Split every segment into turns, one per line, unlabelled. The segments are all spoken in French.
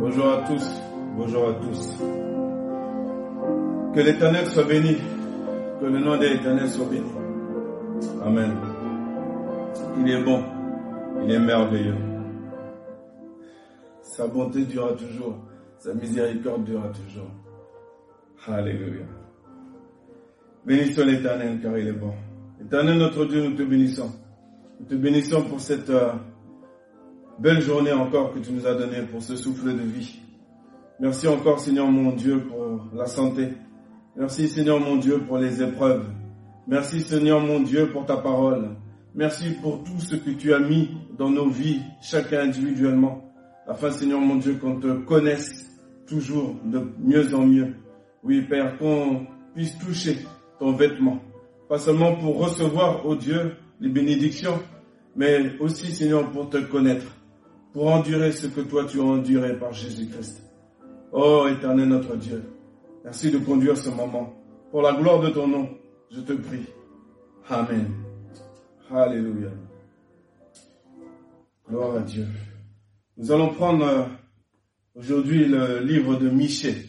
Bonjour à tous. Bonjour à tous. Que l'Éternel soit béni. Que le nom de l'Éternel soit béni. Amen. Il est bon. Il est merveilleux. Sa bonté durera toujours. Sa miséricorde durera toujours. Alléluia. Bénissons l'Éternel car il est bon. Éternel notre Dieu, nous te bénissons. Nous te bénissons pour cette euh, belle journée encore que tu nous as donnée, pour ce souffle de vie. Merci encore Seigneur mon Dieu pour la santé. Merci Seigneur mon Dieu pour les épreuves. Merci Seigneur mon Dieu pour ta parole. Merci pour tout ce que tu as mis dans nos vies, chacun individuellement, afin Seigneur mon Dieu qu'on te connaisse toujours de mieux en mieux. Oui Père, qu'on puisse toucher ton vêtement, pas seulement pour recevoir, ô Dieu, les bénédictions, mais aussi, Seigneur, pour te connaître, pour endurer ce que toi tu as enduré par Jésus-Christ. Oh, éternel notre Dieu, merci de conduire ce moment. Pour la gloire de ton nom, je te prie. Amen. Alléluia. Gloire à Dieu. Nous allons prendre euh, aujourd'hui le livre de Michée.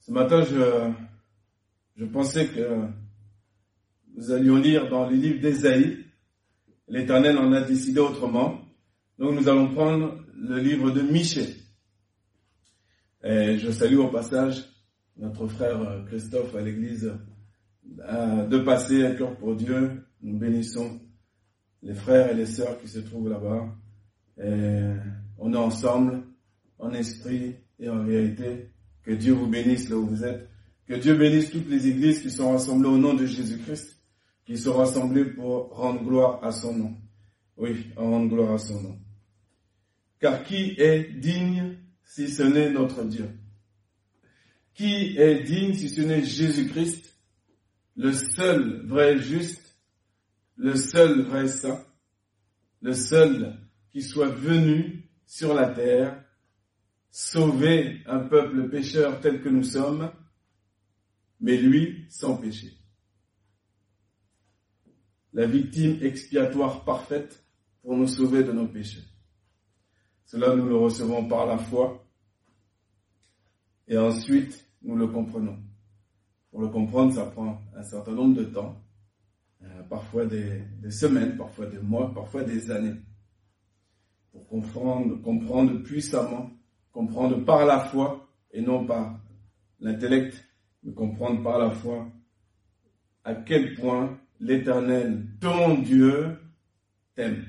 Ce matin, je, pensais que nous allions lire dans les livres d'Ésaïe. L'Éternel en a décidé autrement. Donc nous allons prendre le livre de Michée. Et je salue au passage notre frère Christophe à l'église euh, de passer un cœur pour Dieu. Nous bénissons les frères et les sœurs qui se trouvent là-bas. On est ensemble, en esprit et en vérité. Que Dieu vous bénisse là où vous êtes. Que Dieu bénisse toutes les églises qui sont rassemblées au nom de Jésus-Christ, qui sont rassemblées pour rendre gloire à son nom. Oui, rendre gloire à son nom. Car qui est digne si ce n'est notre Dieu? Qui est digne si ce n'est Jésus-Christ, le seul vrai juste, le seul vrai saint, le seul qui soit venu sur la terre, sauver un peuple pécheur tel que nous sommes, mais lui sans péché? La victime expiatoire parfaite pour nous sauver de nos péchés. Cela, nous le recevons par la foi et ensuite nous le comprenons. Pour le comprendre, ça prend un certain nombre de temps, euh, parfois des, des, semaines, parfois des mois, parfois des années, pour comprendre, comprendre puissamment, comprendre par la foi et non par l'intellect, mais comprendre par la foi à quel point l'Éternel, ton Dieu, t'aime.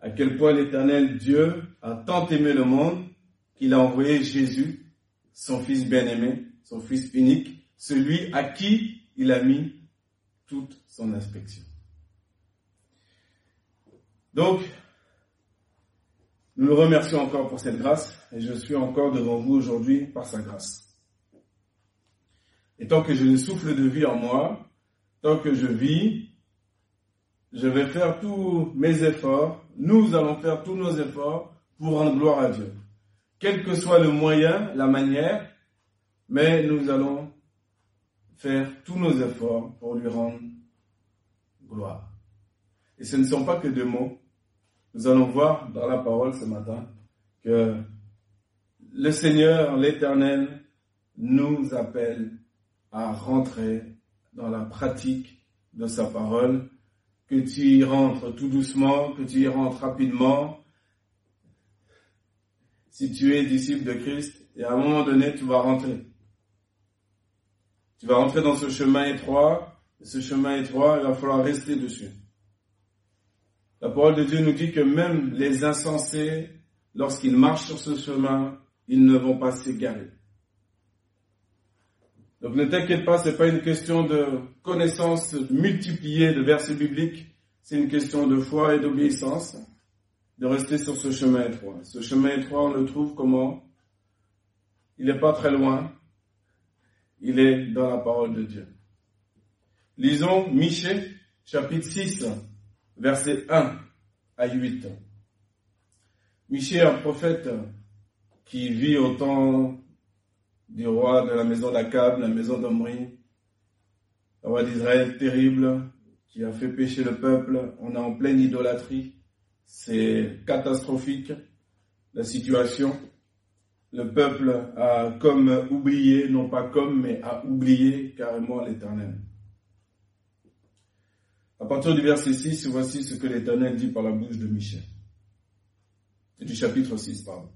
À quel point l'Éternel Dieu a tant aimé le monde qu'il a envoyé Jésus, son Fils bien-aimé, son Fils unique, celui à qui il a mis toute son inspection. Donc, nous le remercions encore pour cette grâce et je suis encore devant vous aujourd'hui par sa grâce. Et tant que j'ai le souffle de vie en moi, tant que je vis, je vais faire tous mes efforts, nous allons faire tous nos efforts pour rendre gloire à Dieu. Quel que soit le moyen, la manière, mais nous allons faire tous nos efforts pour lui rendre gloire. Et ce ne sont pas que deux mots. Nous allons voir dans la parole ce matin que le Seigneur, l'Éternel, nous appelle à rentrer dans la pratique de sa parole, que tu y rentres tout doucement, que tu y rentres rapidement. Si tu es disciple de Christ, et à un moment donné, tu vas rentrer. Tu vas rentrer dans ce chemin étroit, et ce chemin étroit, il va falloir rester dessus. La parole de Dieu nous dit que même les insensés, lorsqu'ils marchent sur ce chemin, ils ne vont pas s'égarer. Donc ne t'inquiète pas, c'est pas une question de connaissance multipliée de versets bibliques, c'est une question de foi et d'obéissance, de rester sur ce chemin étroit. Ce chemin étroit, on le trouve comment? Il n'est pas très loin, il est dans la parole de Dieu. Lisons Michée, chapitre 6, verset 1 à 8. Michée, un prophète qui vit au temps du roi de la maison d'Akab, la maison d'Omri, le roi d'Israël terrible, qui a fait pécher le peuple. On est en pleine idolâtrie. C'est catastrophique. la situation. Le peuple a comme oublié, non pas comme, mais a oublié carrément l'Éternel. À partir du verset 6, voici ce que l'Éternel dit par la bouche de Michel. Du chapitre 6, pardon.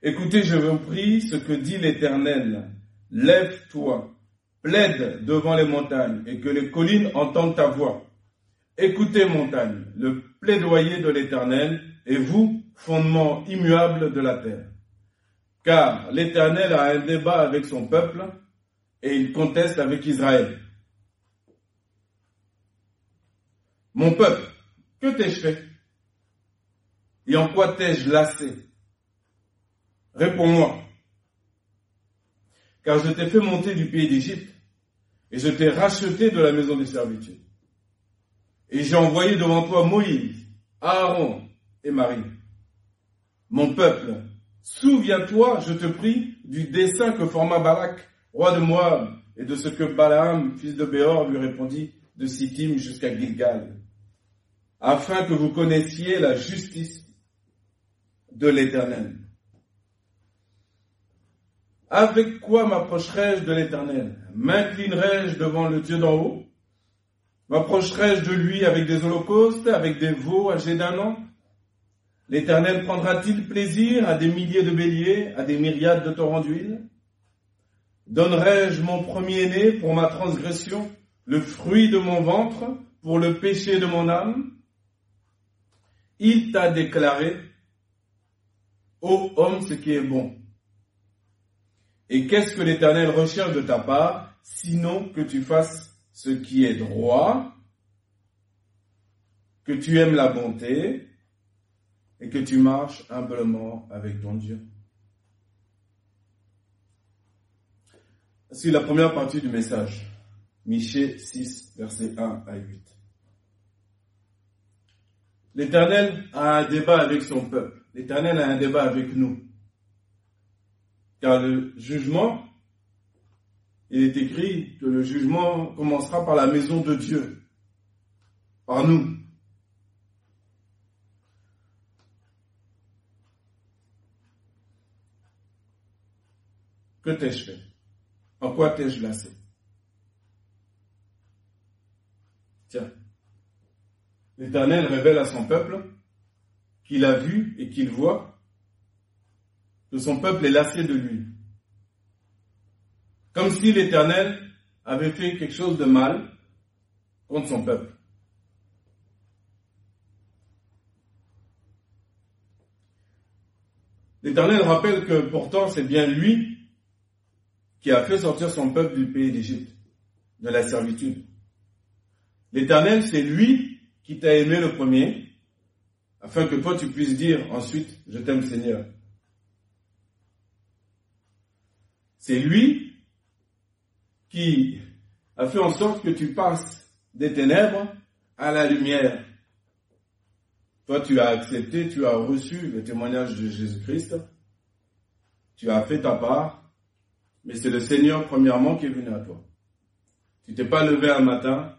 Écoutez, je vous prie ce que dit l'Éternel. Lève-toi, plaide devant les montagnes et que les collines entendent ta voix. Écoutez, montagne, le plaidoyer de l'Éternel et vous, fondement immuable de la terre. Car l'Éternel a un débat avec son peuple et il conteste avec Israël. Mon peuple, que t'ai-je fait? Et en quoi t'ai-je lassé? Réponds-moi. Car je t'ai fait monter du pays d'Égypte et je t'ai racheté de la maison de servitude. Et j'ai envoyé devant toi Moïse, Aaron et Marie. Mon peuple, souviens-toi, je te prie, du dessein que forma Balak, roi de Moab, et de ce que Balaam, fils de Béor, lui répondit de Sittim jusqu'à Gilgal, afin que vous connaissiez la justice de l'Éternel. Avec quoi m'approcherai-je de l'Éternel? M'inclinerai-je devant le Dieu d'en haut? M'approcherai-je de lui avec des holocaustes, avec des veaux âgés d'un an? L'Éternel prendra-t-il plaisir à des milliers de béliers, à des myriades de torrents d'huile? Donnerai-je mon premier-né pour ma transgression, le fruit de mon ventre, pour le péché de mon âme? Il t'a déclaré, ô homme, ce qui est bon. Et qu'est-ce que l'Éternel recherche de ta part, sinon que tu fasses ce qui est droit, que tu aimes la bonté et que tu marches humblement avec ton Dieu? C'est la première partie du message. Michée 6, verset 1 à 8. L'Éternel a un débat avec son peuple. L'Éternel a un débat avec nous. Car le jugement, il est écrit que le jugement commencera par la maison de Dieu, par nous. Que t'ai-je fait? En quoi t'ai-je lassé? Tiens, l'Éternel révèle à son peuple qu'il a vu et qu'il voit que son peuple est lassé de lui. Comme si l'Éternel avait fait quelque chose de mal contre son peuple. L'Éternel rappelle que pourtant c'est bien lui qui a fait sortir son peuple du pays d'Égypte, de la servitude. L'Éternel, c'est lui qui t'a aimé le premier, afin que toi tu puisses dire ensuite, je t'aime Seigneur. C'est lui qui a fait en sorte que tu passes des ténèbres à la lumière. Toi, tu as accepté, tu as reçu le témoignage de Jésus-Christ, tu as fait ta part, mais c'est le Seigneur premièrement qui est venu à toi. Tu t'es pas levé un matin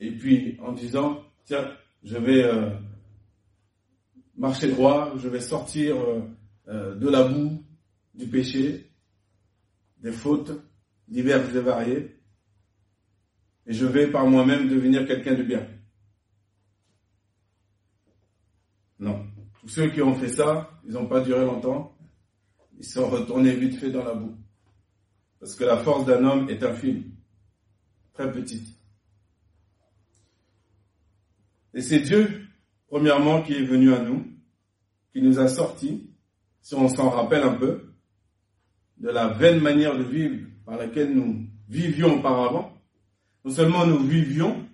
et puis en disant, tiens, je vais euh, marcher droit, je vais sortir euh, euh, de la boue, du péché, des fautes diverses et variées, et je vais par moi-même devenir quelqu'un de bien. Non. Tous ceux qui ont fait ça, ils n'ont pas duré longtemps. Ils sont retournés vite fait dans la boue. Parce que la force d'un homme est infime, très petite. Et c'est Dieu, premièrement, qui est venu à nous, qui nous a sortis, si on s'en rappelle un peu, de la vaine manière de vivre par laquelle nous vivions auparavant. Non seulement nous vivions,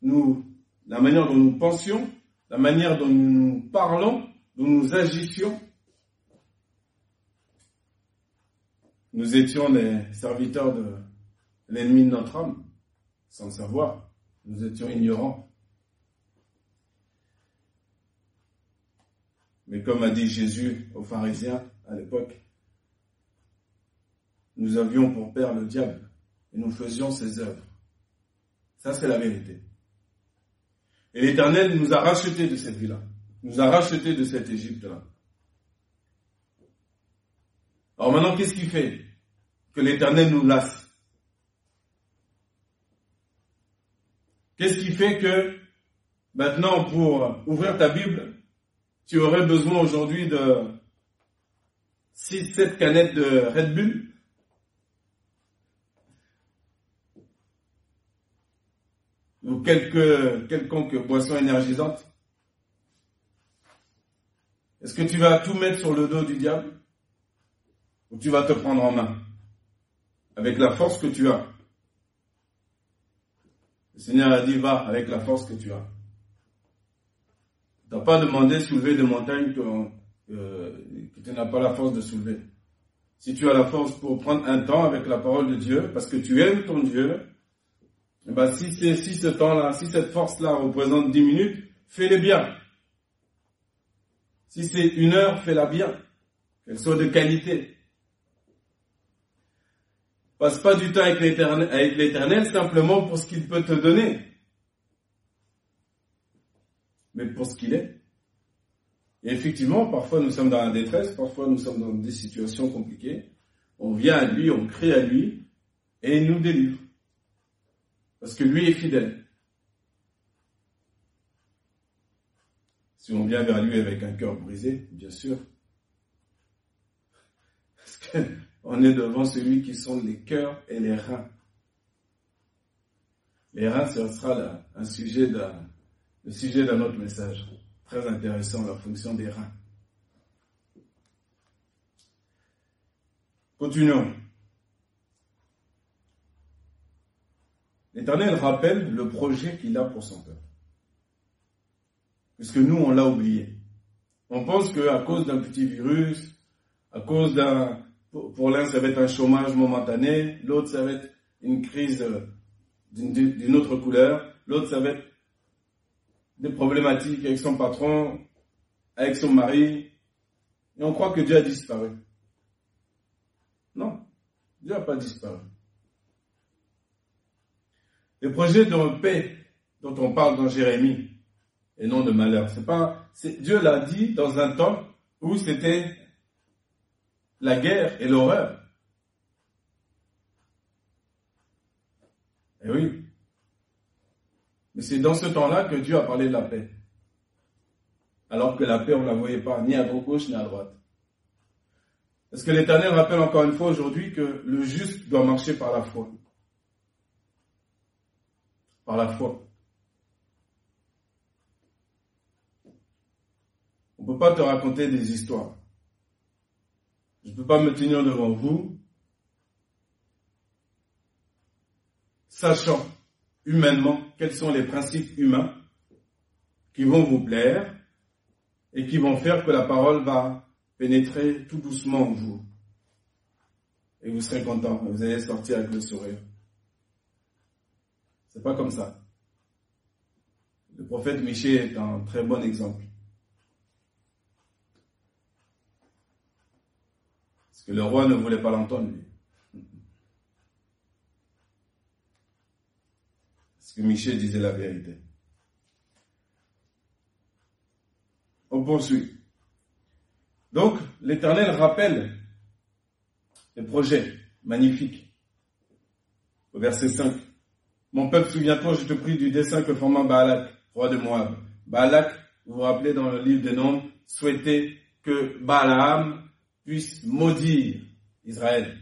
nous, la manière dont nous pensions, la manière dont nous parlons, dont nous agissions, nous étions les serviteurs de l'ennemi de notre âme, sans le savoir. Nous étions ignorants. Mais comme a dit Jésus aux pharisiens à l'époque, nous avions pour père le diable et nous faisions ses œuvres. Ça, c'est la vérité. Et l'Éternel nous a rachetés de cette vie-là, nous a rachetés de cette Égypte-là. Alors maintenant, qu'est-ce qui fait que l'Éternel nous lasse? Qu'est-ce qui fait que maintenant, pour ouvrir ta Bible, tu aurais besoin aujourd'hui de 6-7 canettes de Red Bull? Ou quelques, quelconque boisson énergisante Est-ce que tu vas tout mettre sur le dos du diable? Ou tu vas te prendre en main? Avec la force que tu as. Le Seigneur a dit, va avec la force que tu as. Tu n'as pas demandé de soulever des montagnes euh, que tu n'as pas la force de soulever. Si tu as la force pour prendre un temps avec la parole de Dieu, parce que tu aimes ton Dieu, eh ben, si, si ce temps-là, si cette force-là représente 10 minutes, fais-les bien. Si c'est une heure, fais-la bien. Qu'elle soit de qualité. Passe pas du temps avec l'éternel simplement pour ce qu'il peut te donner. Mais pour ce qu'il est. Et effectivement, parfois nous sommes dans la détresse, parfois nous sommes dans des situations compliquées. On vient à lui, on crie à lui, et il nous délivre. Parce que lui est fidèle. Si on vient vers lui avec un cœur brisé, bien sûr. Parce qu'on est devant celui qui sont les cœurs et les reins. Les reins, ce sera un sujet le sujet d'un autre message. Très intéressant, la fonction des reins. Continuons. L'Éternel rappelle le projet qu'il a pour son peuple. Parce que nous, on l'a oublié. On pense qu'à cause d'un petit virus, à cause d'un, pour l'un, ça va être un chômage momentané, l'autre, ça va être une crise d'une autre couleur, l'autre, ça va être des problématiques avec son patron, avec son mari, et on croit que Dieu a disparu. Non, Dieu n'a pas disparu. Le projet de paix dont on parle dans Jérémie, et non de malheur, c'est pas, Dieu l'a dit dans un temps où c'était la guerre et l'horreur. Eh oui. Mais c'est dans ce temps-là que Dieu a parlé de la paix. Alors que la paix, on ne la voyait pas, ni à gauche, ni à droite. Est-ce que l'Éternel rappelle encore une fois aujourd'hui que le juste doit marcher par la foi par la foi. On ne peut pas te raconter des histoires. Je ne peux pas me tenir devant vous, sachant humainement quels sont les principes humains qui vont vous plaire et qui vont faire que la parole va pénétrer tout doucement en vous. Et vous serez content, vous allez sortir avec le sourire. C'est pas comme ça. Le prophète Michée est un très bon exemple. Parce que le roi ne voulait pas l'entendre, lui. Parce que Michée disait la vérité. On poursuit. Donc, l'Éternel rappelle les projets magnifiques. Au verset 5. Mon peuple, souviens-toi, je te prie du dessin que forma Baalak, roi de Moab. Baalak, vous vous rappelez dans le livre des Nombres, souhaitait que Balaam puisse maudire Israël.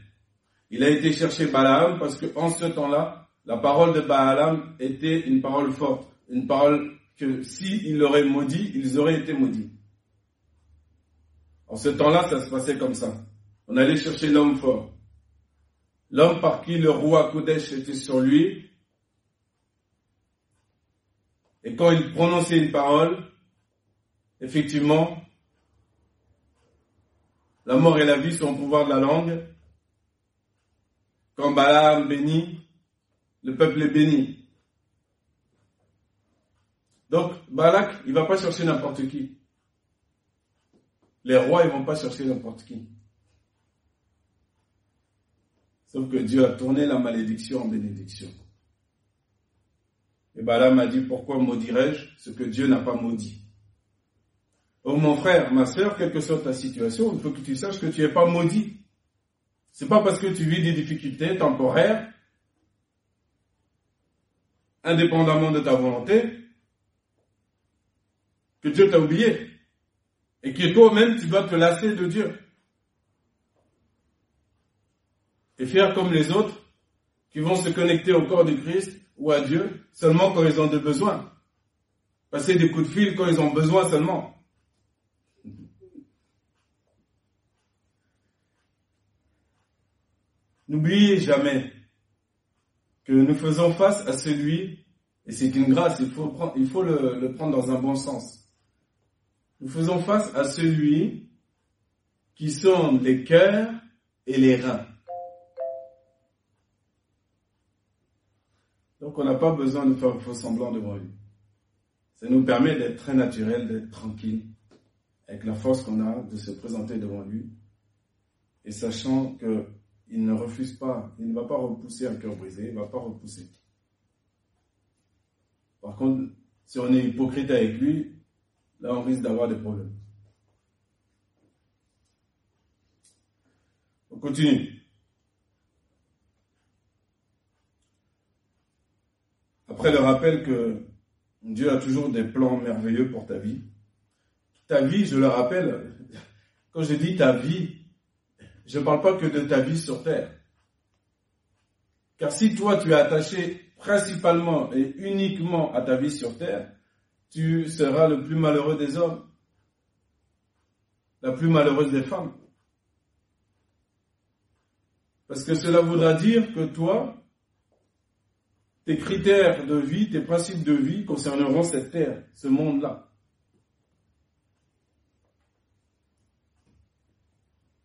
Il a été chercher Balaam parce que en ce temps-là, la parole de Balaam était une parole forte, une parole que s'il il l'aurait maudit, ils auraient été maudits. En ce temps-là, ça se passait comme ça. On allait chercher l'homme fort. L'homme par qui le roi Kodesh était sur lui, et quand il prononçait une parole, effectivement, la mort et la vie sont au pouvoir de la langue. Quand Balaam bénit, le peuple est béni. Donc, Balak, il va pas chercher n'importe qui. Les rois, ils vont pas chercher n'importe qui. Sauf que Dieu a tourné la malédiction en bénédiction. Et Balaam a dit, pourquoi maudirais-je ce que Dieu n'a pas maudit? Oh mon frère, ma soeur, quelle que soit ta situation, il faut que tu saches que tu n'es pas maudit. C'est pas parce que tu vis des difficultés temporaires, indépendamment de ta volonté, que Dieu t'a oublié. Et que toi-même, tu dois te lasser de Dieu. Et faire comme les autres, qui vont se connecter au corps du Christ ou à Dieu seulement quand ils ont des besoins. Passer des coups de fil quand ils ont besoin seulement. N'oubliez jamais que nous faisons face à celui, et c'est une grâce, il faut, il faut le, prendre dans un bon sens. Nous faisons face à celui qui sonde les cœurs et les reins. Donc on n'a pas besoin de faire faux semblant devant lui. Ça nous permet d'être très naturel, d'être tranquille, avec la force qu'on a de se présenter devant lui, et sachant que il ne refuse pas, il ne va pas repousser un cœur brisé, il ne va pas repousser. Par contre, si on est hypocrite avec lui, là on risque d'avoir des problèmes. On continue. Après le rappel que Dieu a toujours des plans merveilleux pour ta vie. Ta vie, je le rappelle, quand je dis ta vie, je ne parle pas que de ta vie sur terre. Car si toi tu es attaché principalement et uniquement à ta vie sur terre, tu seras le plus malheureux des hommes, la plus malheureuse des femmes. Parce que cela voudra dire que toi, tes critères de vie, tes principes de vie concerneront cette terre, ce monde-là.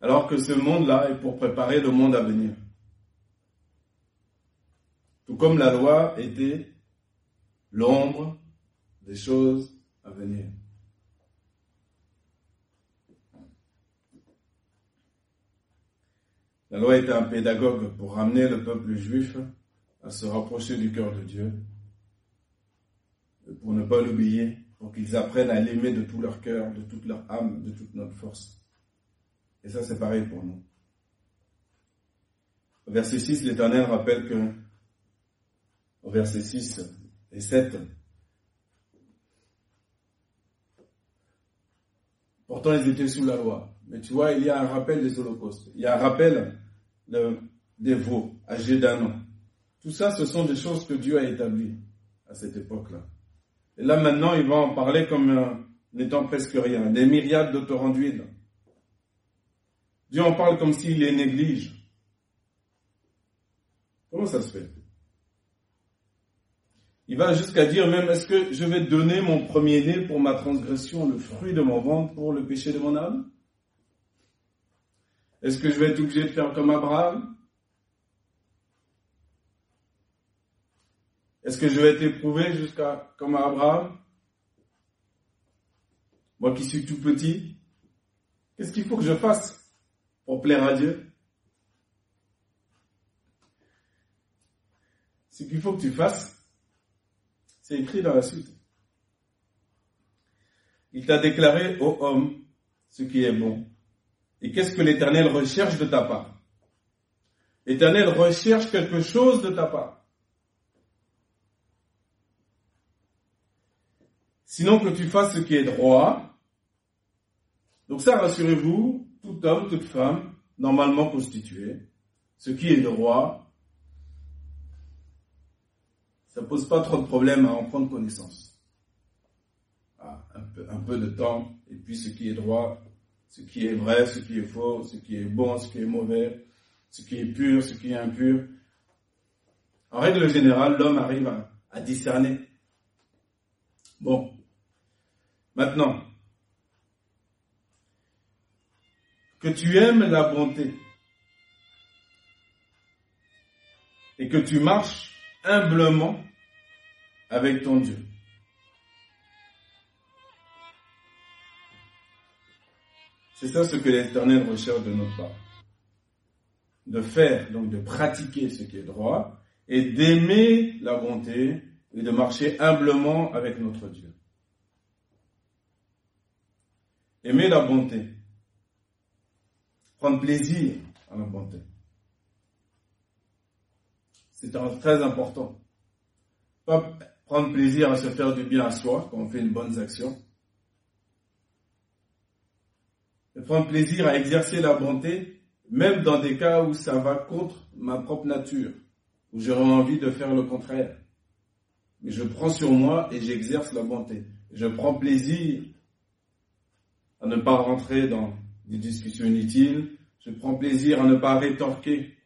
Alors que ce monde-là est pour préparer le monde à venir. Tout comme la loi était l'ombre des choses à venir. La loi était un pédagogue pour ramener le peuple juif à se rapprocher du cœur de Dieu, pour ne pas l'oublier, pour qu'ils apprennent à l'aimer de tout leur cœur, de toute leur âme, de toute notre force. Et ça, c'est pareil pour nous. Au verset 6, l'Éternel rappelle que, au verset 6 et 7, pourtant ils étaient sous la loi. Mais tu vois, il y a un rappel des holocaustes. Il y a un rappel des veaux âgés d'un an. Tout ça, ce sont des choses que Dieu a établies à cette époque-là. Et là, maintenant, il va en parler comme n'étant presque rien. Des myriades de torrents d'huile. Dieu en parle comme s'il les néglige. Comment ça se fait? Il va jusqu'à dire même, est-ce que je vais donner mon premier-né pour ma transgression, le fruit de mon ventre pour le péché de mon âme? Est-ce que je vais être obligé de faire comme Abraham? Est-ce que je vais être éprouvé jusqu'à comme Abraham? Moi qui suis tout petit, qu'est-ce qu'il faut que je fasse pour plaire à Dieu? Ce qu'il faut que tu fasses, c'est écrit dans la suite. Il t'a déclaré, ô homme, ce qui est bon. Et qu'est-ce que l'Éternel recherche de ta part? L'Éternel recherche quelque chose de ta part. Sinon que tu fasses ce qui est droit. Donc ça, rassurez-vous, tout homme, toute femme, normalement constitué, ce qui est droit, ça pose pas trop de problèmes à en prendre connaissance. Un, peu, de temps, et puis ce qui est droit, ce qui est vrai, ce qui est faux, ce qui est bon, ce qui est mauvais, ce qui est pur, ce qui est impur. En règle générale, l'homme arrive à discerner. Bon, Maintenant, que tu aimes la bonté et que tu marches humblement avec ton Dieu. C'est ça ce que l'Éternel recherche de notre part. De faire, donc de pratiquer ce qui est droit et d'aimer la bonté et de marcher humblement avec notre Dieu. Aimer la bonté. Prendre plaisir à la bonté. C'est très important. Pas prendre plaisir à se faire du bien à soi quand on fait une bonne action. Prendre plaisir à exercer la bonté, même dans des cas où ça va contre ma propre nature, où j'aurais envie de faire le contraire. Mais je prends sur moi et j'exerce la bonté. Je prends plaisir à ne pas rentrer dans des discussions inutiles. Je prends plaisir à ne pas rétorquer,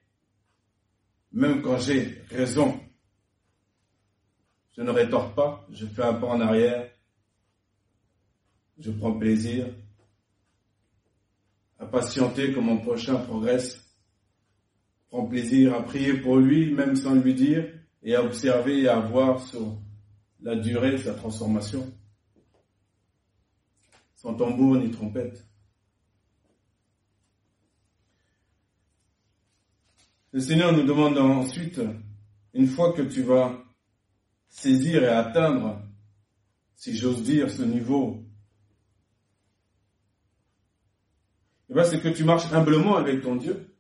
même quand j'ai raison. Je ne rétorque pas, je fais un pas en arrière. Je prends plaisir à patienter que mon prochain progresse. Je prends plaisir à prier pour lui, même sans lui dire, et à observer et à voir sur la durée de sa transformation. Sans tambour ni trompette. Le Seigneur nous demande ensuite, une fois que tu vas saisir et atteindre, si j'ose dire, ce niveau, eh ben, c'est que tu marches humblement avec ton Dieu.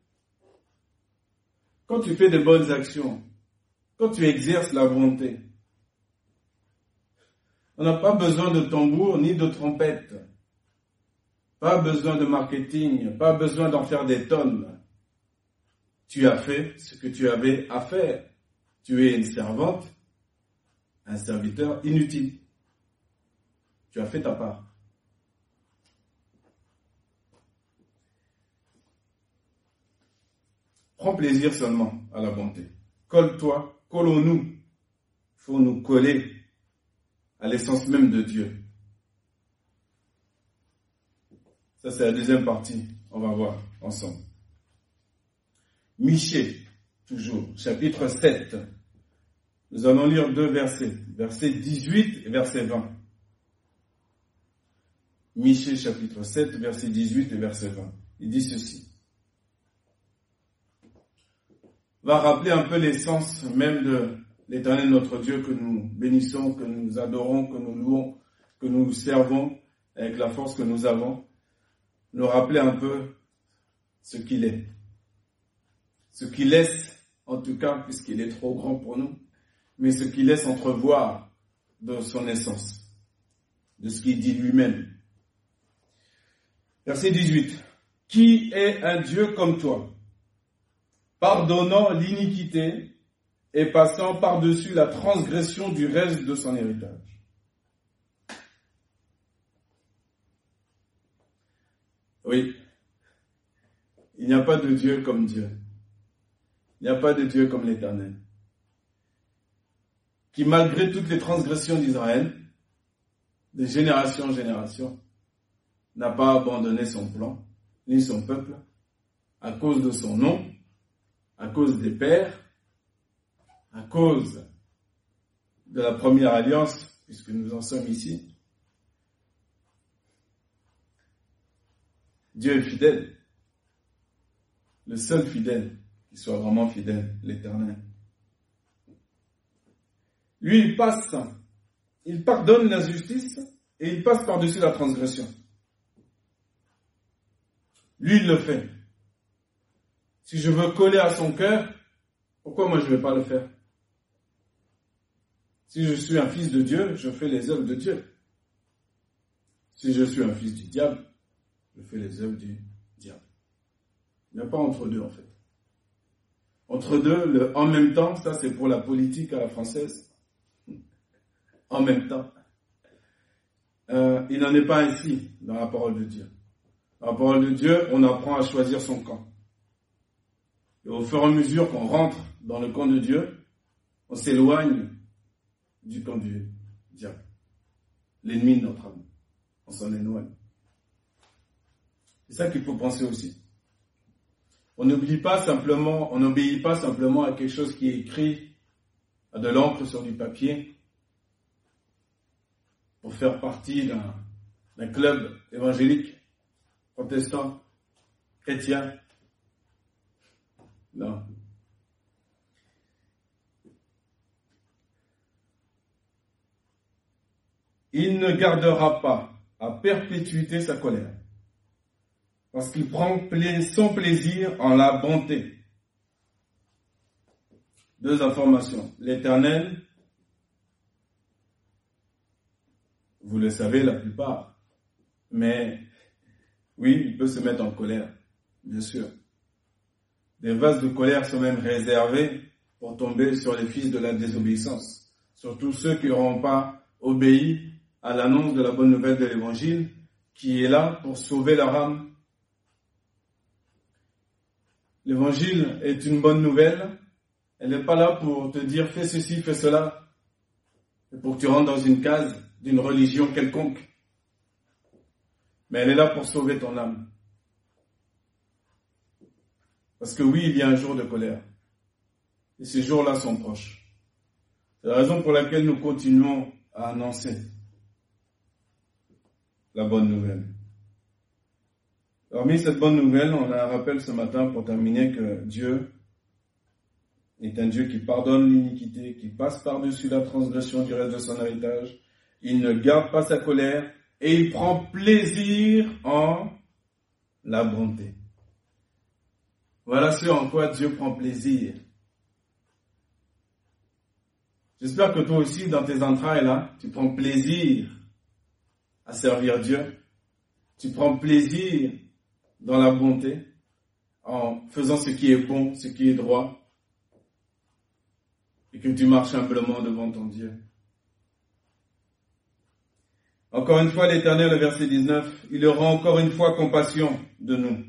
Quand tu fais de bonnes actions, quand tu exerces la volonté, on n'a pas besoin de tambour ni de trompette. Pas besoin de marketing, pas besoin d'en faire des tonnes. Tu as fait ce que tu avais à faire. Tu es une servante, un serviteur inutile. Tu as fait ta part. Prends plaisir seulement à la bonté. Colle-toi, collons-nous. Il faut nous coller à l'essence même de Dieu. Ça, c'est la deuxième partie. On va voir ensemble. Michée, toujours, chapitre 7. Nous allons lire deux versets, verset 18 et verset 20. Michée, chapitre 7, verset 18 et verset 20. Il dit ceci. Va rappeler un peu l'essence même de l'éternel notre Dieu que nous bénissons, que nous adorons, que nous louons, que nous servons avec la force que nous avons. Nous rappeler un peu ce qu'il est. Ce qu'il laisse, en tout cas, puisqu'il est trop grand pour nous, mais ce qu'il laisse entrevoir de son essence, de ce qu'il dit lui-même. Verset 18. Qui est un Dieu comme toi, pardonnant l'iniquité et passant par-dessus la transgression du reste de son héritage? Oui, il n'y a pas de Dieu comme Dieu. Il n'y a pas de Dieu comme l'Éternel. Qui malgré toutes les transgressions d'Israël, de génération en génération, n'a pas abandonné son plan, ni son peuple, à cause de son nom, à cause des pères, à cause de la première alliance, puisque nous en sommes ici. Dieu est fidèle, le seul fidèle qui soit vraiment fidèle, l'éternel. Lui, il passe, il pardonne la justice et il passe par-dessus la transgression. Lui, il le fait. Si je veux coller à son cœur, pourquoi moi je ne vais pas le faire? Si je suis un fils de Dieu, je fais les œuvres de Dieu. Si je suis un fils du diable, je fais les œuvres du diable. Il n'y a pas entre deux en fait. Entre deux, le en même temps, ça c'est pour la politique à la française. En même temps. Euh, il n'en est pas ainsi dans la parole de Dieu. Dans la parole de Dieu, on apprend à choisir son camp. Et au fur et à mesure qu'on rentre dans le camp de Dieu, on s'éloigne du camp du diable. L'ennemi de notre âme. On s'en éloigne. C'est ça qu'il faut penser aussi. On n'oublie pas simplement, on n'obéit pas simplement à quelque chose qui est écrit à de l'encre sur du papier pour faire partie d'un club évangélique, protestant, chrétien. Non. Il ne gardera pas à perpétuité sa colère parce qu'il prend son plaisir en la bonté. deux informations. L'éternel, vous le savez la plupart, mais oui, il peut se mettre en colère, bien sûr. Des vases de colère sont même réservés pour tomber sur les fils de la désobéissance, surtout ceux qui n'auront pas obéi à l'annonce de la bonne nouvelle de l'Évangile, qui est là pour sauver leur âme. L'Évangile est une bonne nouvelle, elle n'est pas là pour te dire fais ceci, fais cela, pour que tu rentres dans une case d'une religion quelconque. Mais elle est là pour sauver ton âme. Parce que oui, il y a un jour de colère. Et ces jours-là sont proches. C'est la raison pour laquelle nous continuons à annoncer la bonne nouvelle. Parmi cette bonne nouvelle, on a un rappel ce matin pour terminer que Dieu est un Dieu qui pardonne l'iniquité, qui passe par-dessus la transgression du reste de son héritage. Il ne garde pas sa colère et il prend plaisir en la bonté. Voilà ce en quoi Dieu prend plaisir. J'espère que toi aussi, dans tes entrailles là, tu prends plaisir à servir Dieu. Tu prends plaisir dans la bonté, en faisant ce qui est bon, ce qui est droit, et que tu marches humblement devant ton Dieu. Encore une fois, l'Éternel, verset 19, il aura encore une fois compassion de nous.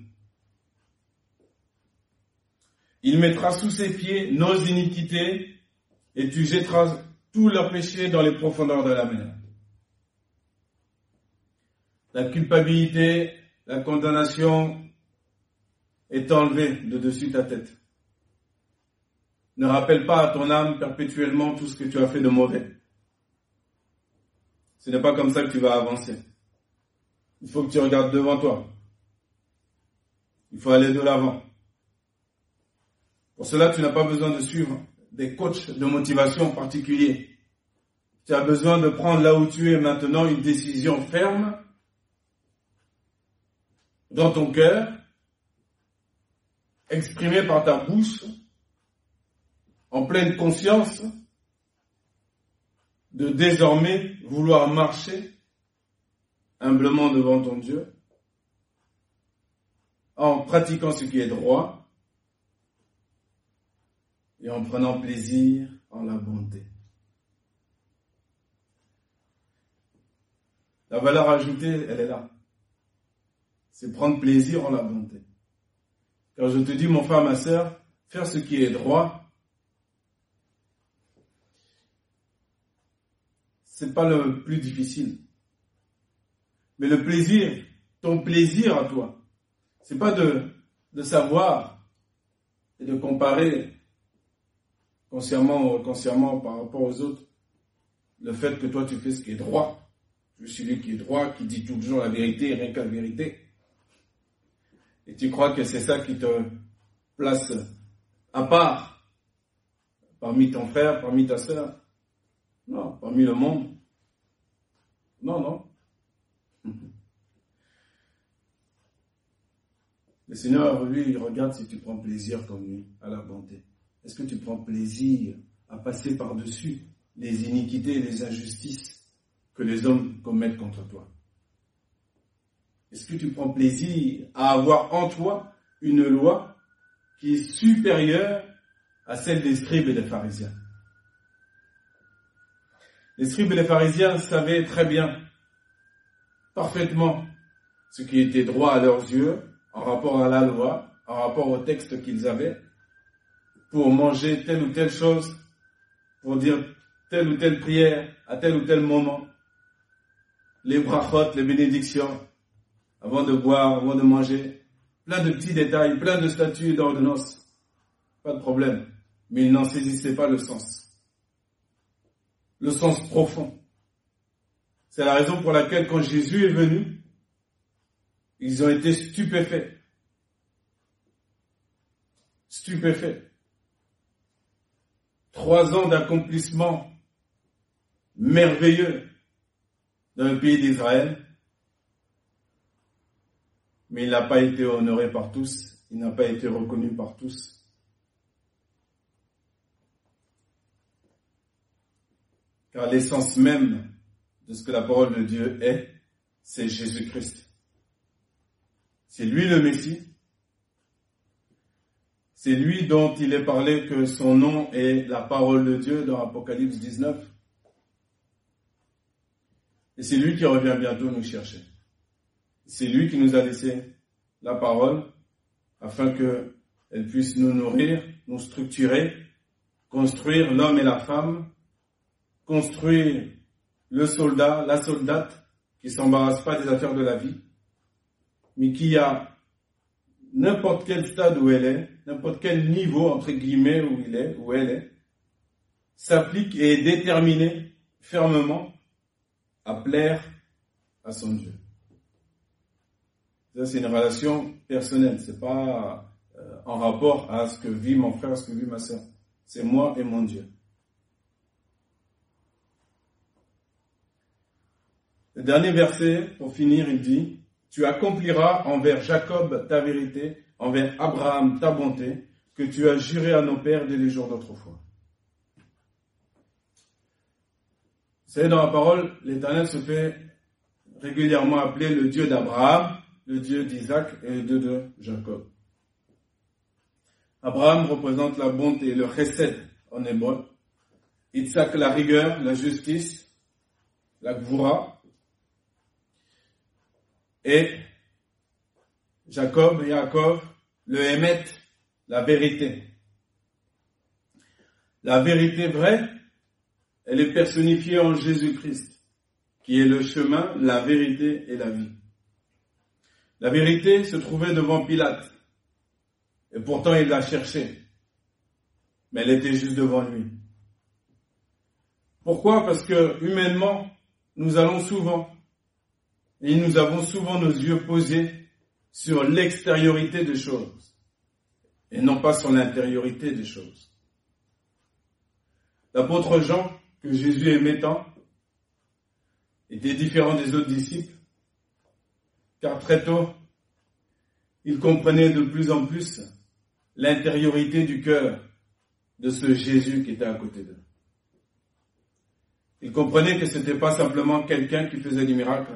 Il mettra sous ses pieds nos iniquités et tu jetteras tous leurs péchés dans les profondeurs de la mer. La culpabilité, la condamnation est enlevée de dessus ta tête. Ne rappelle pas à ton âme perpétuellement tout ce que tu as fait de mauvais. Ce n'est pas comme ça que tu vas avancer. Il faut que tu regardes devant toi. Il faut aller de l'avant. Pour cela, tu n'as pas besoin de suivre des coachs de motivation particuliers. Tu as besoin de prendre là où tu es maintenant une décision ferme dans ton cœur, exprimée par ta bouche, en pleine conscience, de désormais vouloir marcher humblement devant ton Dieu, en pratiquant ce qui est droit, et en prenant plaisir en la bonté. La valeur ajoutée, elle est là. C'est prendre plaisir en la bonté. Quand je te dis, mon frère, ma sœur, faire ce qui est droit, c'est pas le plus difficile. Mais le plaisir, ton plaisir à toi, c'est pas de, savoir et de comparer consciemment ou consciemment par rapport aux autres, le fait que toi tu fais ce qui est droit. Je suis celui qui est droit, qui dit toujours la vérité, rien que la vérité. Et tu crois que c'est ça qui te place à part parmi ton frère, parmi ta soeur. Non, parmi le monde? Non, non. Le Seigneur, lui, il regarde si tu prends plaisir comme lui à la bonté. Est-ce que tu prends plaisir à passer par-dessus les iniquités et les injustices que les hommes commettent contre toi? Est-ce que tu prends plaisir à avoir en toi une loi qui est supérieure à celle des scribes et des pharisiens? Les scribes et les pharisiens savaient très bien, parfaitement, ce qui était droit à leurs yeux en rapport à la loi, en rapport au texte qu'ils avaient, pour manger telle ou telle chose, pour dire telle ou telle prière à tel ou tel moment. Les brachot, les bénédictions, avant de boire, avant de manger. Plein de petits détails, plein de statuts et d'ordonnances. Pas de problème. Mais ils n'en saisissaient pas le sens. Le sens profond. C'est la raison pour laquelle quand Jésus est venu, ils ont été stupéfaits. Stupéfaits trois ans d'accomplissement merveilleux dans le pays d'Israël, mais il n'a pas été honoré par tous, il n'a pas été reconnu par tous. car l'essence même de ce que la parole de Dieu est, c'est Jésus-Christ. C'est lui le Messie. C'est lui dont il est parlé que son nom est la parole de Dieu dans Apocalypse 19. Et c'est lui qui revient bientôt nous chercher. C'est lui qui nous a laissé la parole afin qu'elle puisse nous nourrir, nous structurer, construire l'homme et la femme, construire le soldat, la soldate qui s'embarrasse pas des affaires de la vie, mais qui a n'importe quel stade où elle est, n'importe quel niveau entre guillemets où il est, où elle est, s'applique et est déterminé fermement à plaire à son Dieu. Ça, c'est une relation personnelle. C'est pas euh, en rapport à ce que vit mon frère, ce que vit ma soeur. C'est moi et mon Dieu. Le dernier verset, pour finir, il dit, Tu accompliras envers Jacob ta vérité, envers Abraham ta bonté, que tu as juré à nos pères dès les jours d'autrefois. Vous savez, dans la parole, l'Éternel se fait régulièrement appeler le Dieu d'Abraham, le Dieu d'Isaac et le Dieu de Jacob. Abraham représente la bonté, le chesed en hébreu. Isaac, la rigueur, la justice, la gvura. Et Jacob, Jacob, le Hémet, la vérité. La vérité vraie, elle est personnifiée en Jésus-Christ, qui est le chemin, la vérité et la vie. La vérité se trouvait devant Pilate. Et pourtant, il l'a cherchée. Mais elle était juste devant lui. Pourquoi? Parce que humainement, nous allons souvent, et nous avons souvent nos yeux posés sur l'extériorité des choses, et non pas sur l'intériorité des choses. L'apôtre Jean, que Jésus aimait tant, était différent des autres disciples car très tôt, il comprenait de plus en plus l'intériorité du cœur de ce Jésus qui était à côté d'eux. Il comprenait que ce n'était pas simplement quelqu'un qui faisait des miracles.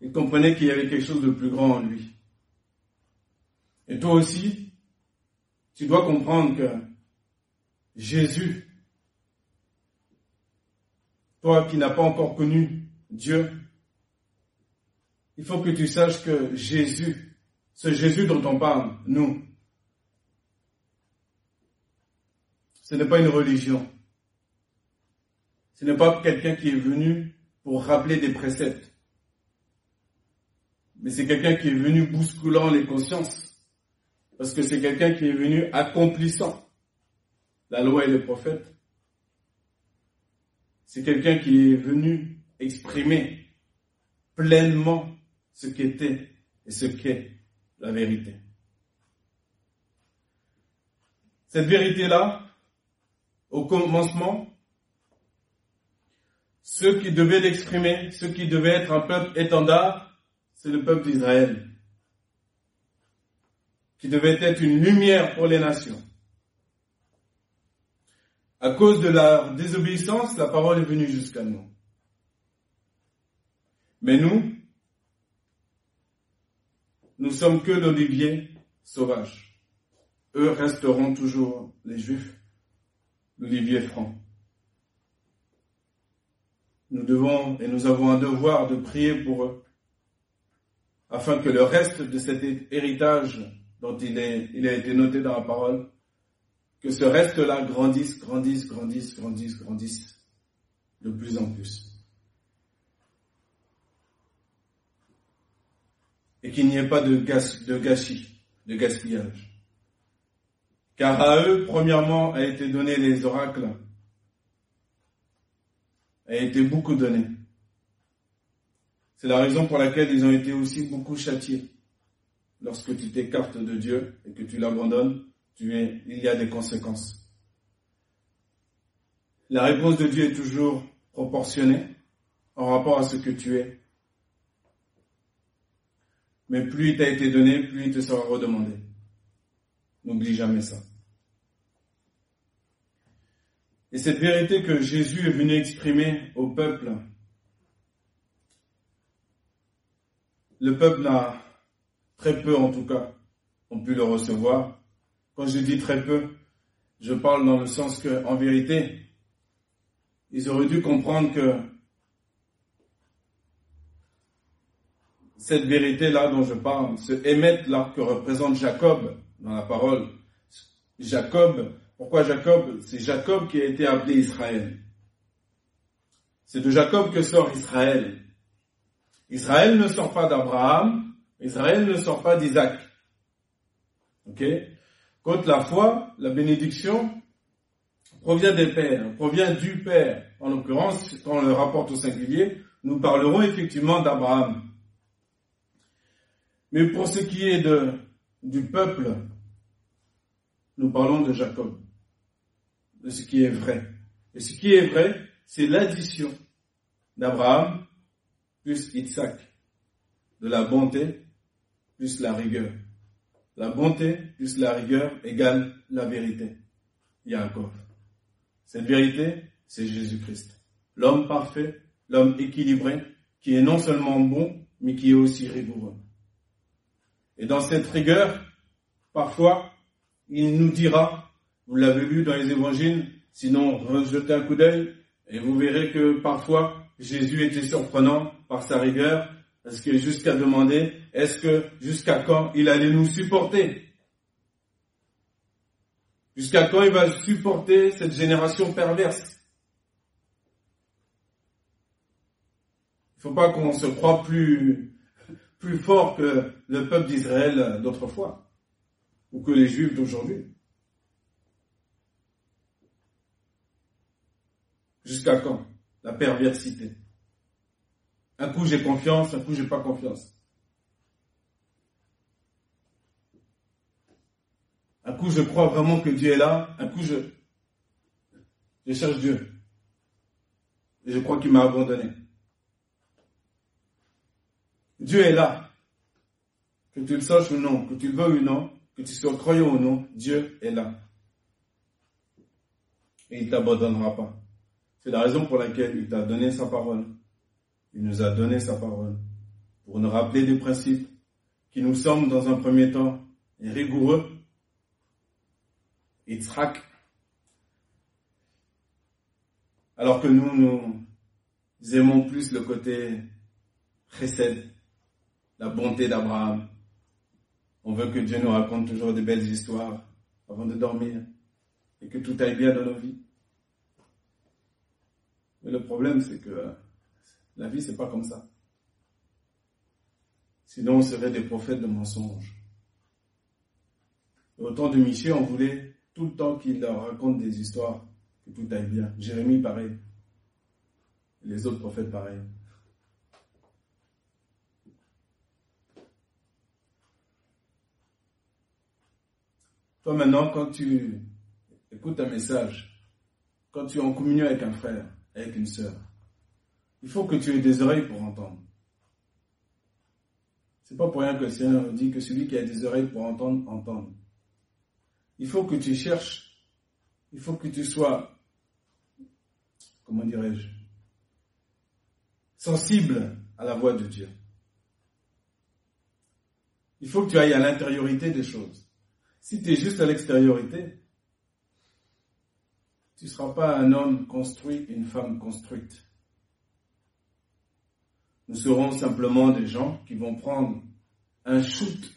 Il comprenait qu'il y avait quelque chose de plus grand en lui. Et toi aussi, tu dois comprendre que Jésus, toi qui n'as pas encore connu Dieu, il faut que tu saches que Jésus, ce Jésus dont on parle, nous, ce n'est pas une religion. Ce n'est pas quelqu'un qui est venu pour rappeler des préceptes. Mais c'est quelqu'un qui est venu bousculant les consciences. Parce que c'est quelqu'un qui est venu accomplissant la loi et les prophètes. C'est quelqu'un qui est venu exprimer pleinement ce qu'était et ce qu'est la vérité. Cette vérité-là, au commencement, ceux qui devaient l'exprimer, ceux qui devaient être un peuple étendard, c'est le peuple d'Israël, qui devait être une lumière pour les nations. À cause de la désobéissance, la parole est venue jusqu'à nous. Mais nous, nous sommes que l'olivier sauvage. Eux resteront toujours, les juifs, l'olivier franc. Nous devons et nous avons un devoir de prier pour eux, afin que le reste de cet héritage dont il, il a été noté dans la parole, que ce reste-là grandisse, grandisse, grandisse, grandisse, grandisse de plus en plus. Et qu'il n'y ait pas de, gâchis, de gaspillage. Car à eux, premièrement, a été donné les oracles, a été beaucoup donné. C'est la raison pour laquelle ils ont été aussi beaucoup châtiés. Lorsque tu t'écartes de Dieu et que tu l'abandonnes, il y a des conséquences. La réponse de Dieu est toujours proportionnée en rapport à ce que tu es mais plus il t'a été donné, plus il te sera redemandé. N'oublie jamais ça. Et cette vérité que Jésus est venu exprimer au peuple, le peuple n'a très peu en tout cas, ont pu le recevoir. Quand je dis très peu, je parle dans le sens que, en vérité, ils auraient dû comprendre que cette vérité-là dont je parle, ce émettre-là que représente Jacob dans la parole, Jacob, pourquoi Jacob? C'est Jacob qui a été appelé Israël. C'est de Jacob que sort Israël. Israël ne sort pas d'Abraham, Israël ne sort pas d'Isaac. Ok? Contre la foi, la bénédiction provient des pères, provient du père. En l'occurrence, quand on le rapporte au singulier, nous parlerons effectivement d'Abraham. Mais pour ce qui est de, du peuple, nous parlons de Jacob, de ce qui est vrai. Et ce qui est vrai, c'est l'addition d'Abraham plus Isaac, de la bonté plus la rigueur. La bonté plus la rigueur égale la vérité. Yaakov. Cette vérité, c'est Jésus-Christ. L'homme parfait, l'homme équilibré, qui est non seulement bon, mais qui est aussi rigoureux. Et dans cette rigueur, parfois, il nous dira, vous l'avez lu dans les évangiles, sinon rejetez un coup d'œil, et vous verrez que parfois, Jésus était surprenant par sa rigueur, parce que jusqu'à demander, est-ce que jusqu'à quand il allait nous supporter? Jusqu'à quand il va supporter cette génération perverse? Il ne faut pas qu'on se croie plus, plus fort que le peuple d'Israël d'autrefois, ou que les Juifs d'aujourd'hui. Jusqu'à quand La perversité? Un coup j'ai confiance, un coup j'ai pas confiance. Un coup je crois vraiment que Dieu est là, un coup je, je cherche Dieu. Et je crois qu'il m'a abandonné. Dieu est là. Que tu le saches ou non, que tu le veuilles ou non, que tu sois croyant ou non, Dieu est là. Et il ne t'abandonnera pas. C'est la raison pour laquelle il t'a donné sa parole. Il nous a donné sa parole pour nous rappeler des principes qui nous semblent dans un premier temps rigoureux. Yitzhak. Alors que nous, nous aimons plus le côté chesed, la bonté d'Abraham. On veut que Dieu nous raconte toujours de belles histoires avant de dormir et que tout aille bien dans nos vies. Mais le problème, c'est que la vie, c'est pas comme ça. Sinon, on serait des prophètes de mensonges. au temps de Michel, on voulait tout le temps qu'il leur raconte des histoires, que tout aille bien. Jérémie, pareil. Les autres prophètes, pareil. Toi maintenant, quand tu écoutes un message, quand tu es en communion avec un frère, avec une sœur, il faut que tu aies des oreilles pour entendre. C'est pas pour rien que le Seigneur dit que celui qui a des oreilles pour entendre, entende. Il faut que tu cherches, il faut que tu sois, comment dirais-je, sensible à la voix de Dieu. Il faut que tu ailles à l'intériorité des choses. Si tu es juste à l'extériorité, tu ne seras pas un homme construit, une femme construite. Nous serons simplement des gens qui vont prendre un shoot,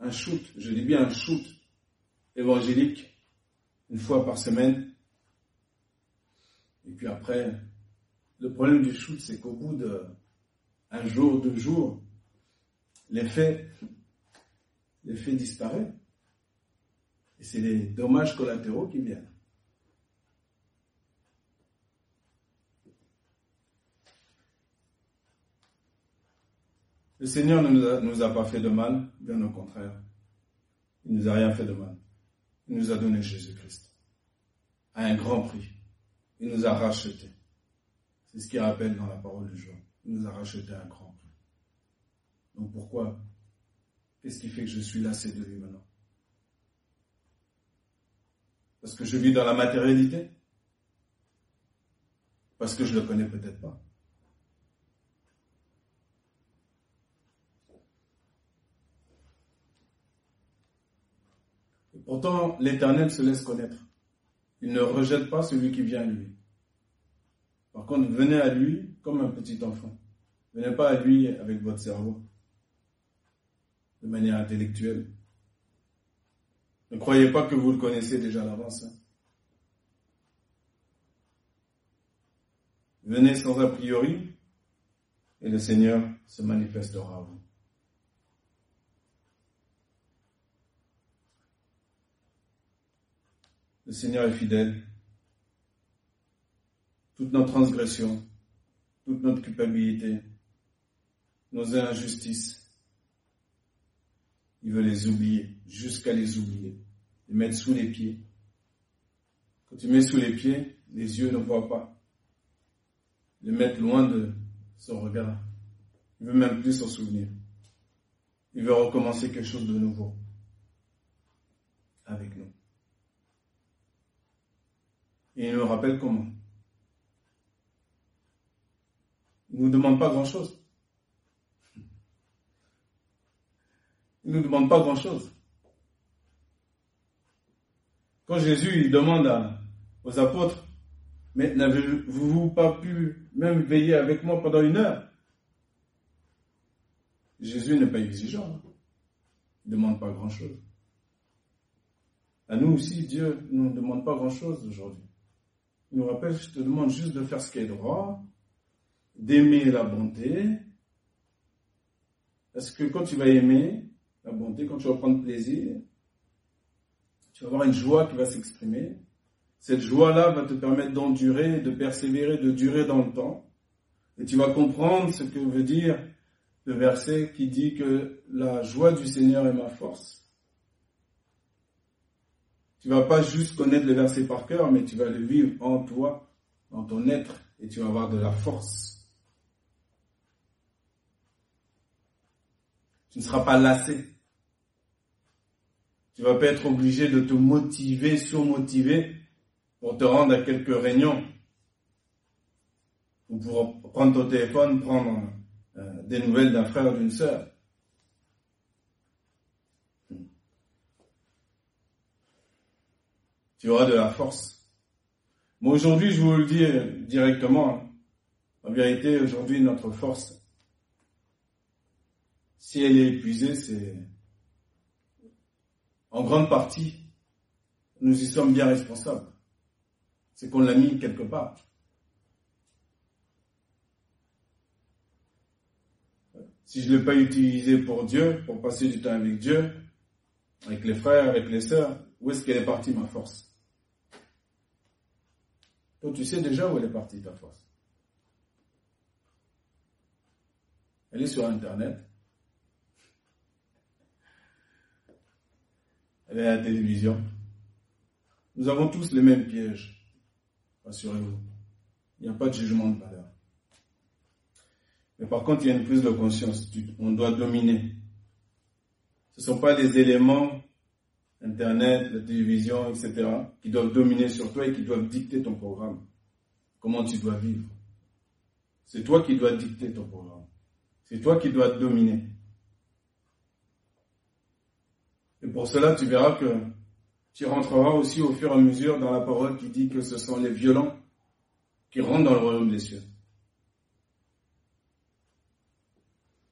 un shoot, je dis bien un shoot évangélique, une fois par semaine. Et puis après, le problème du shoot, c'est qu'au bout de un jour, deux jours, l'effet, l'effet disparaît. Et c'est les dommages collatéraux qui viennent. Le Seigneur ne nous a, pas fait de mal, bien au contraire. Il ne nous a rien fait de mal. Il nous a donné Jésus-Christ à un grand prix. Il nous a rachetés. C'est ce qu'il rappelle dans la parole du jour. Il nous a rachetés à un grand prix. Donc pourquoi Qu'est-ce qui fait que je suis lassé de lui maintenant? Parce que je vis dans la matérialité? Parce que je ne le connais peut-être pas? Pourtant, l'Éternel se laisse connaître. Il ne rejette pas celui qui vient à lui. Par contre, venez à lui comme un petit enfant. Venez pas à lui avec votre cerveau, de manière intellectuelle. Ne croyez pas que vous le connaissez déjà à l'avance. Hein. Venez sans a priori et le Seigneur se manifestera à vous. Le Seigneur est fidèle. Toute notre transgression, toute notre culpabilité, nos injustices, il veut les oublier, jusqu'à les oublier, les mettre sous les pieds. Quand tu mets sous les pieds, les yeux ne voient pas. Les mettre loin de son regard. Il veut même plus s'en souvenir. Il veut recommencer quelque chose de nouveau avec nous. Et il nous rappelle comment. Il ne nous demande pas grand-chose. Il ne nous demande pas grand-chose. Quand Jésus il demande aux apôtres, mais n'avez-vous pas pu même veiller avec moi pendant une heure? Jésus n'est pas exigeant. Il ne demande pas grand-chose. À nous aussi, Dieu ne nous demande pas grand-chose aujourd'hui. Il nous rappelle, je te demande juste de faire ce qui est droit, d'aimer la bonté. Parce que quand tu vas aimer la bonté, quand tu vas prendre plaisir, tu vas avoir une joie qui va s'exprimer. Cette joie-là va te permettre d'endurer, de persévérer, de durer dans le temps. Et tu vas comprendre ce que veut dire le verset qui dit que la joie du Seigneur est ma force. Tu vas pas juste connaître le verset par cœur, mais tu vas le vivre en toi, dans ton être, et tu vas avoir de la force. Tu ne seras pas lassé. Tu vas pas être obligé de te motiver, surmotiver pour te rendre à quelques réunions. Ou pour prendre ton téléphone, prendre euh, des nouvelles d'un frère ou d'une sœur. tu auras de la force. Mais aujourd'hui, je vous le dis directement, hein. en vérité, aujourd'hui, notre force, si elle est épuisée, c'est en grande partie, nous y sommes bien responsables. C'est qu'on l'a mis quelque part. Si je ne l'ai pas utilisé pour Dieu, pour passer du temps avec Dieu, avec les frères, avec les sœurs, où est-ce qu'elle est partie ma force? Donc tu sais déjà où elle est partie ta force. Elle est sur Internet. Elle est à la télévision. Nous avons tous les mêmes pièges. Rassurez-vous. Il n'y a pas de jugement de valeur. Mais par contre, il y a une prise de conscience. On doit dominer. Ce ne sont pas les éléments Internet, la télévision, etc., qui doivent dominer sur toi et qui doivent dicter ton programme. Comment tu dois vivre. C'est toi qui dois dicter ton programme. C'est toi qui dois dominer. Et pour cela, tu verras que tu rentreras aussi au fur et à mesure dans la parole qui dit que ce sont les violents qui rentrent dans le royaume des cieux.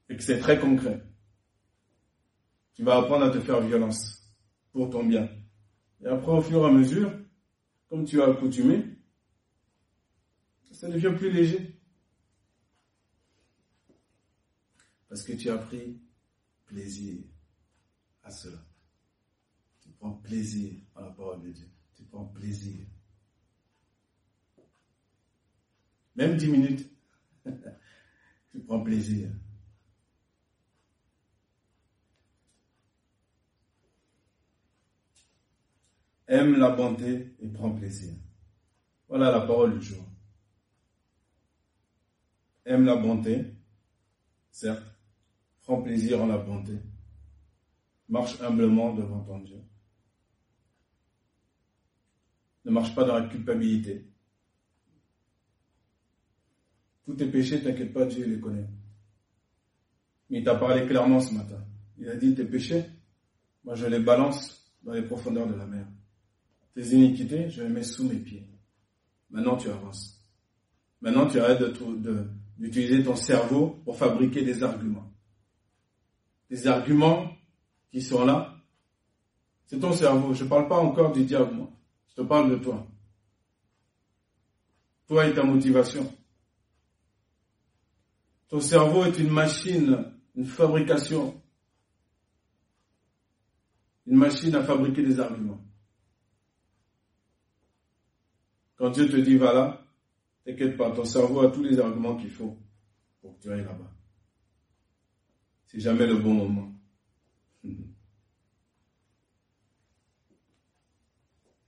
Et que c'est très concret. Tu vas apprendre à te faire violence pour ton bien. Et après, au fur et à mesure, comme tu as accoutumé, ça devient plus léger. Parce que tu as pris plaisir à cela. Prends plaisir à la parole de Dieu. Tu prends plaisir. Même dix minutes, tu prends plaisir. aime la bonté et prend plaisir. Voilà la parole du jour. Aime la bonté, certes, prend plaisir en la bonté, marche humblement devant ton Dieu. Ne marche pas dans la culpabilité. Tous tes péchés, t'inquiète pas, Dieu les connaît. Mais il t'a parlé clairement ce matin. Il a dit tes péchés, moi je les balance dans les profondeurs de la mer. Tes iniquités, je les mets sous mes pieds. Maintenant tu avances. Maintenant tu arrêtes d'utiliser ton cerveau pour fabriquer des arguments. Des arguments qui sont là. C'est ton cerveau. Je ne parle pas encore du diable. Je te parle de toi. Toi et ta motivation. Ton cerveau est une machine, une fabrication. Une machine à fabriquer des arguments. Quand Dieu te dit va là, t'inquiète pas, ton cerveau a tous les arguments qu'il faut pour que tu ailles là-bas. C'est jamais le bon moment.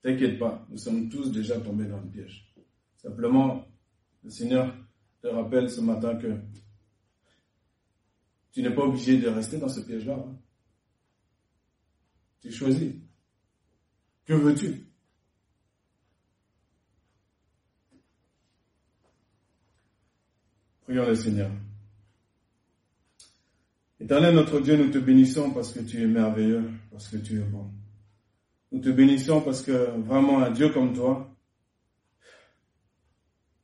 T'inquiète pas, nous sommes tous déjà tombés dans le piège. Simplement, le Seigneur te rappelle ce matin que tu n'es pas obligé de rester dans ce piège-là. Tu choisis. Que veux-tu? Prions le Seigneur. Éternel notre Dieu, nous te bénissons parce que tu es merveilleux, parce que tu es bon. Nous te bénissons parce que vraiment un Dieu comme toi,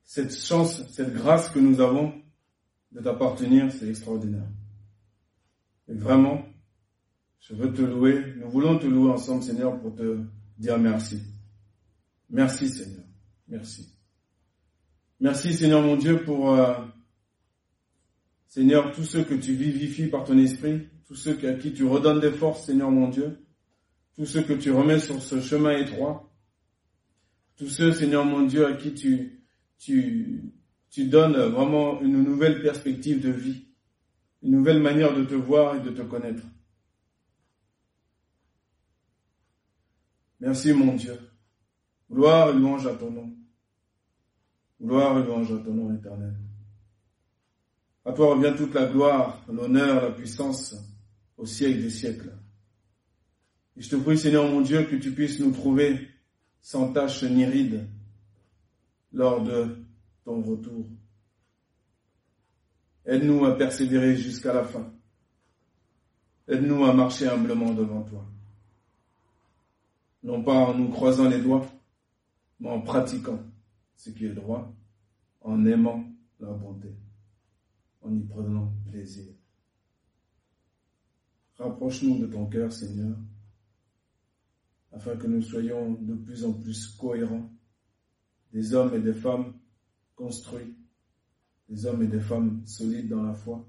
cette chance, cette grâce que nous avons de t'appartenir, c'est extraordinaire. Et vraiment, je veux te louer, nous voulons te louer ensemble Seigneur pour te dire merci. Merci Seigneur, merci. Merci Seigneur mon Dieu pour, euh, Seigneur, tous ceux que tu vivifies par ton esprit, tous ceux à qui tu redonnes des forces Seigneur mon Dieu, tous ceux que tu remets sur ce chemin étroit, tous ceux, Seigneur mon Dieu, à qui tu, tu, tu donnes vraiment une nouvelle perspective de vie, une nouvelle manière de te voir et de te connaître. Merci mon Dieu. Gloire et louange à ton nom. Gloire et louange à ton nom éternel. À toi revient toute la gloire, l'honneur, la puissance au siècle des siècles. Je te prie, Seigneur mon Dieu, que tu puisses nous trouver sans tache ni ride lors de ton retour. Aide-nous à persévérer jusqu'à la fin. Aide-nous à marcher humblement devant toi. Non pas en nous croisant les doigts, mais en pratiquant ce qui est droit, en aimant la bonté, en y prenant plaisir. Rapproche-nous de ton cœur, Seigneur, afin que nous soyons de plus en plus cohérents, des hommes et des femmes construits, des hommes et des femmes solides dans la foi,